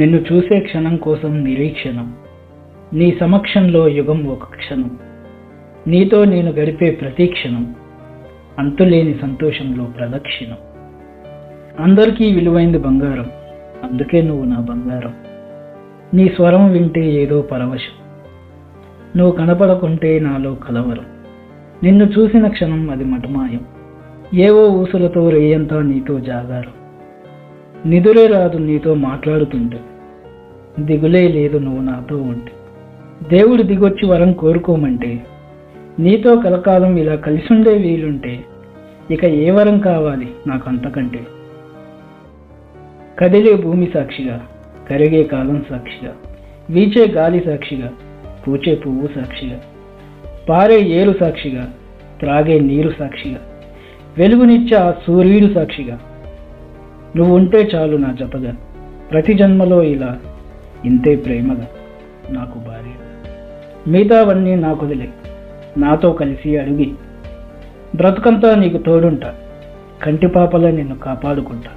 నిన్ను చూసే క్షణం కోసం నిరీక్షణం. నీ సమక్షంలో యుగం ఒక క్షణం. నీతో నేను గడిపే ప్రతి క్షణం. అంతులేని సంతోషంలో ప్రదక్షిణం. అందరికీ విలువైంది బంగారం. అందుకే నువ్వు నా బంగారం. నీ స్వరం వింటే ఏదో పరవశం. నువ్వు కనపడకుంటే నాలో కలవరం. నిన్ను చూసిన క్షణం అది మటమాయం. ఏవో ఊసులతో రేయంతా నీతో జాగారం. నిదురే రాదు నీతో మాట్లాడుతుంటే. దిగులే లేదు నువ్వు నాతో ఉంటే. దేవుడు దిగొచ్చి వరం కోరుకోమంటే. నీతో కలకాలం ఇలా కలిసుండే వీలుంటే. ఇక ఏ వరం కావాలి నాకు అంతకంటే కదిలే భూమి సాక్షిగా కరిగే కాలం సాక్షిగా వీచే గాలి సాక్షిగా పూచే పువ్వు సాక్షిగా పారే ఏరు సాక్షిగా త్రాగే నీరు సాక్షిగా వెలుగునిచ్చే ఆ సూర్యుడు సాక్షిగా. నువ్వు ఉంటే చాలు నా జతగా ప్రతి జన్మలో ఇలా ఇంతే ప్రేమగా. నాకు భార్య. మిగతావన్నీ నాకు వదిలే నాతో కలిసి అడిగి. బ్రతుకంతా నీకు తోడుంటా. కంటిపాపలా నిన్ను కాపాడుకుంటా.